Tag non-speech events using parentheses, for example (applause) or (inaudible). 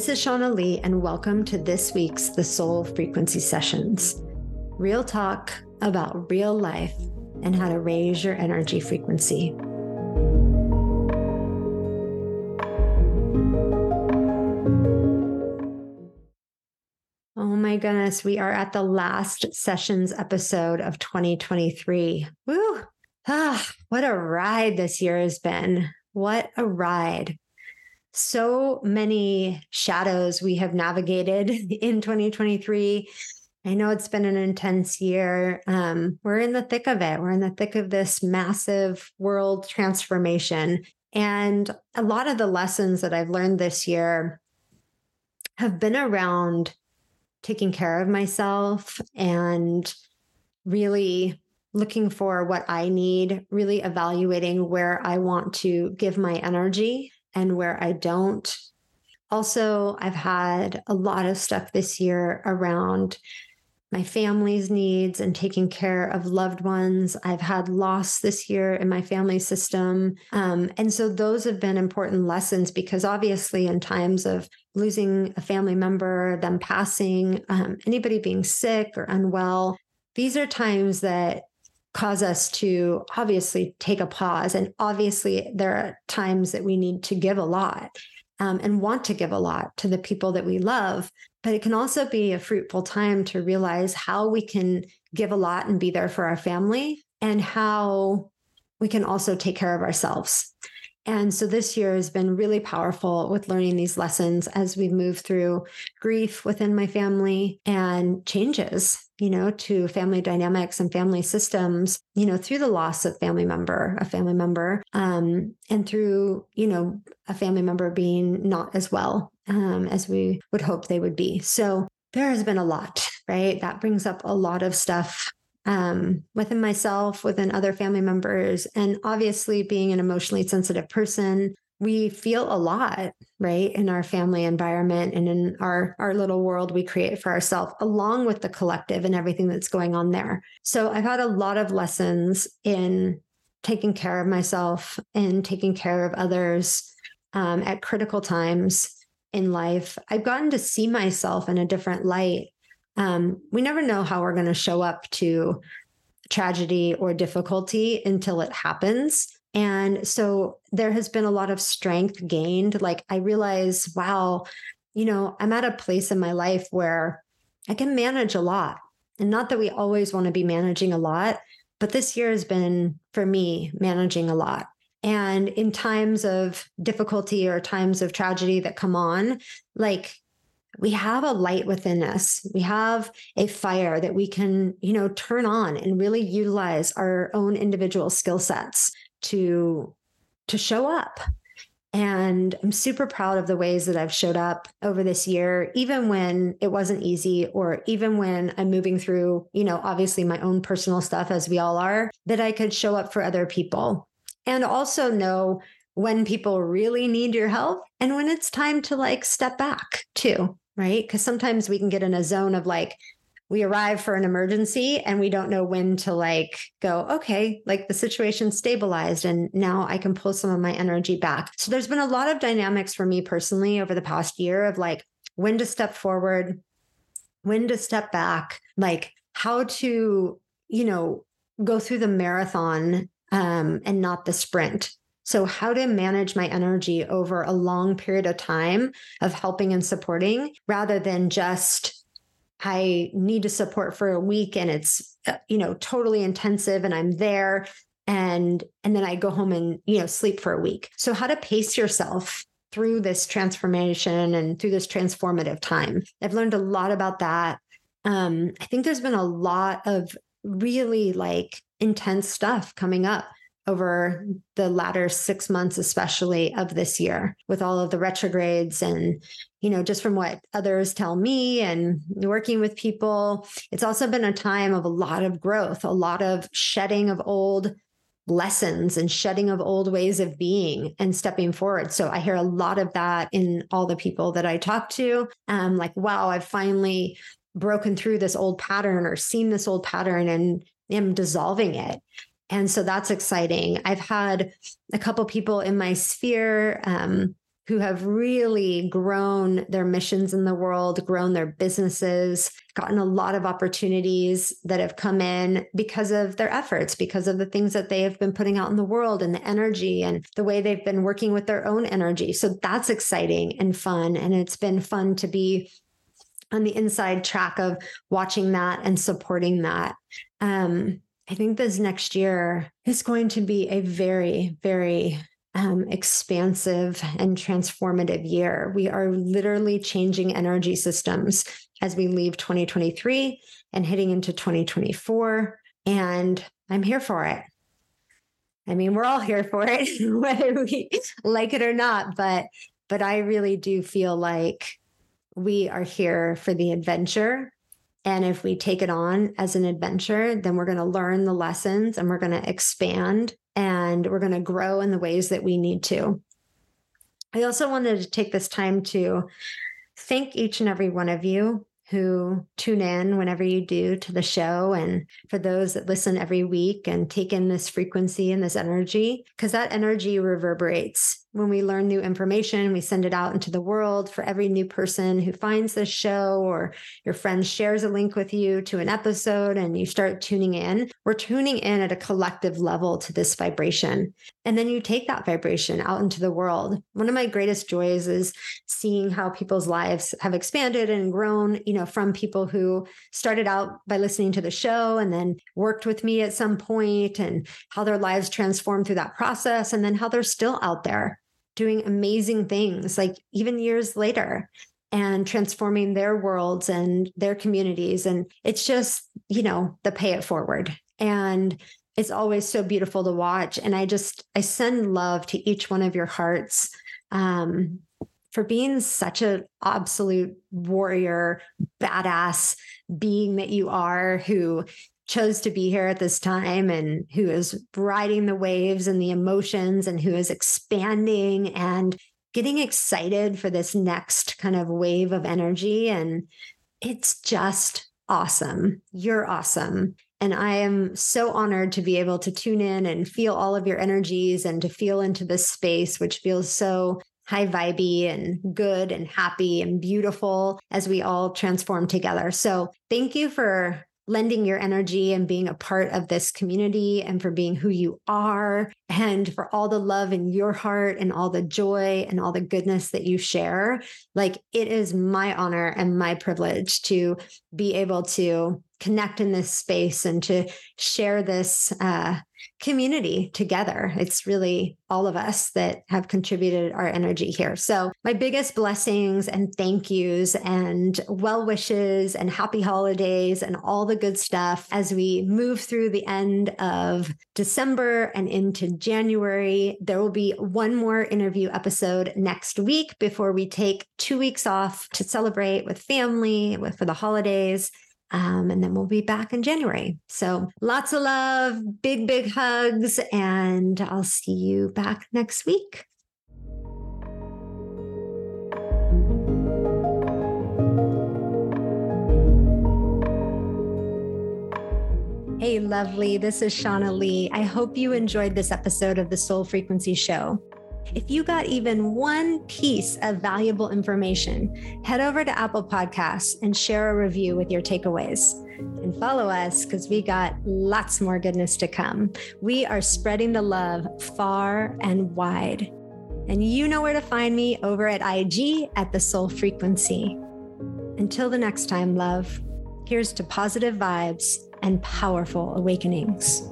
This is Shauna Lee, and welcome to this week's The Soul Frequency Sessions. Real talk about real life and how to raise your energy frequency. Oh my goodness, we are at the last sessions episode of 2023. Woo! Ah, what a ride this year has been. What a ride so many shadows we have navigated (laughs) in 2023. I know it's been an intense year. Um, we're in the thick of it. We're in the thick of this massive world transformation. And a lot of the lessons that I've learned this year have been around taking care of myself and really looking for what I need, really evaluating where I want to give my energy and where I don't. Also, I've had a lot of stuff this year around my family's needs and taking care of loved ones. I've had loss this year in my family system. Um, and so those have been important lessons because obviously, in times of losing a family member, them passing, um, anybody being sick or unwell, these are times that cause us to obviously take a pause. And obviously, there are times that we need to give a lot um, and want to give a lot to the people that we love. But it can also be a fruitful time to realize how we can give a lot and be there for our family and how we can also take care of ourselves. And so this year has been really powerful with learning these lessons as we move through grief within my family and changes, you know, to family dynamics and family systems, you know, through the loss of family member, a family member, um, and through, you know, a family member being not as well um, as we would hope they would be. So there has been a lot, right? That brings up a lot of stuff um, within myself, within other family members. And obviously, being an emotionally sensitive person, we feel a lot, right, in our family environment and in our, our little world we create for ourselves, along with the collective and everything that's going on there. So I've had a lot of lessons in taking care of myself and taking care of others um, at critical times in life. I've gotten to see myself in a different light um, we never know how we're going to show up to tragedy or difficulty until it happens. And so there has been a lot of strength gained. Like I realize, wow, you know, I'm at a place in my life where I can manage a lot. And not that we always want to be managing a lot, but this year has been for me managing a lot. And in times of difficulty or times of tragedy that come on, like we have a light within us. We have a fire that we can, you know, turn on and really utilize our own individual skill sets to to show up. And I'm super proud of the ways that I've showed up over this year, even when it wasn't easy, or even when I'm moving through, you know, obviously my own personal stuff, as we all are, that I could show up for other people. And also know when people really need your help and when it's time to like step back too right? Because sometimes we can get in a zone of like, we arrive for an emergency and we don't know when to like go, okay, like the situation stabilized and now I can pull some of my energy back. So there's been a lot of dynamics for me personally over the past year of like when to step forward, when to step back, like how to, you know, go through the marathon um, and not the sprint. So, how to manage my energy over a long period of time of helping and supporting rather than just I need to support for a week and it's uh, you know totally intensive and I'm there and and then I go home and you know sleep for a week. So how to pace yourself through this transformation and through this transformative time. I've learned a lot about that. Um, I think there's been a lot of really like intense stuff coming up over the latter six months, especially of this year, with all of the retrogrades and, you know, just from what others tell me and working with people, it's also been a time of a lot of growth, a lot of shedding of old lessons and shedding of old ways of being and stepping forward. So I hear a lot of that in all the people that I talk to. Um, like, wow, I've finally broken through this old pattern or seen this old pattern and am dissolving it. And so that's exciting. I've had a couple people in my sphere um, who have really grown their missions in the world, grown their businesses, gotten a lot of opportunities that have come in because of their efforts, because of the things that they have been putting out in the world and the energy and the way they've been working with their own energy. So that's exciting and fun. And it's been fun to be on the inside track of watching that and supporting that. Um, I think this next year is going to be a very, very um, expansive and transformative year. We are literally changing energy systems as we leave 2023 and heading into 2024. And I'm here for it. I mean, we're all here for it, (laughs) whether we like it or not. But but I really do feel like we are here for the adventure. And if we take it on as an adventure, then we're going to learn the lessons and we're going to expand and we're going to grow in the ways that we need to. I also wanted to take this time to thank each and every one of you who tune in whenever you do to the show and for those that listen every week and take in this frequency and this energy because that energy reverberates when we learn new information, we send it out into the world for every new person who finds this show or your friend shares a link with you to an episode and you start tuning in. We're tuning in at a collective level to this vibration. And then you take that vibration out into the world. One of my greatest joys is seeing how people's lives have expanded and grown, you know, from people who started out by listening to the show and then worked with me at some point and how their lives transformed through that process and then how they're still out there doing amazing things, like even years later, and transforming their worlds and their communities. And it's just, you know, the pay it forward. And it's always so beautiful to watch. And I just, I send love to each one of your hearts. Um, for being such an absolute warrior, badass being that you are, who chose to be here at this time and who is riding the waves and the emotions and who is expanding and getting excited for this next kind of wave of energy. And it's just awesome. You're awesome. And I am so honored to be able to tune in and feel all of your energies and to feel into this space, which feels so high vibey and good and happy and beautiful as we all transform together. So thank you for lending your energy and being a part of this community and for being who you are and for all the love in your heart and all the joy and all the goodness that you share. Like it is my honor and my privilege to be able to connect in this space and to share this uh, community together. It's really all of us that have contributed our energy here. So, my biggest blessings and thank yous and well wishes and happy holidays and all the good stuff as we move through the end of December and into January. There will be one more interview episode next week before we take two weeks off to celebrate with family with, for the holidays. Um, and then we'll be back in January. So lots of love, big, big hugs, and I'll see you back next week. Hey, lovely. This is Shauna Lee. I hope you enjoyed this episode of the Soul Frequency Show. If you got even one piece of valuable information, head over to Apple Podcasts and share a review with your takeaways. And follow us because we got lots more goodness to come. We are spreading the love far and wide. And you know where to find me over at IG at the Soul Frequency. Until the next time, love, here's to positive vibes and powerful awakenings.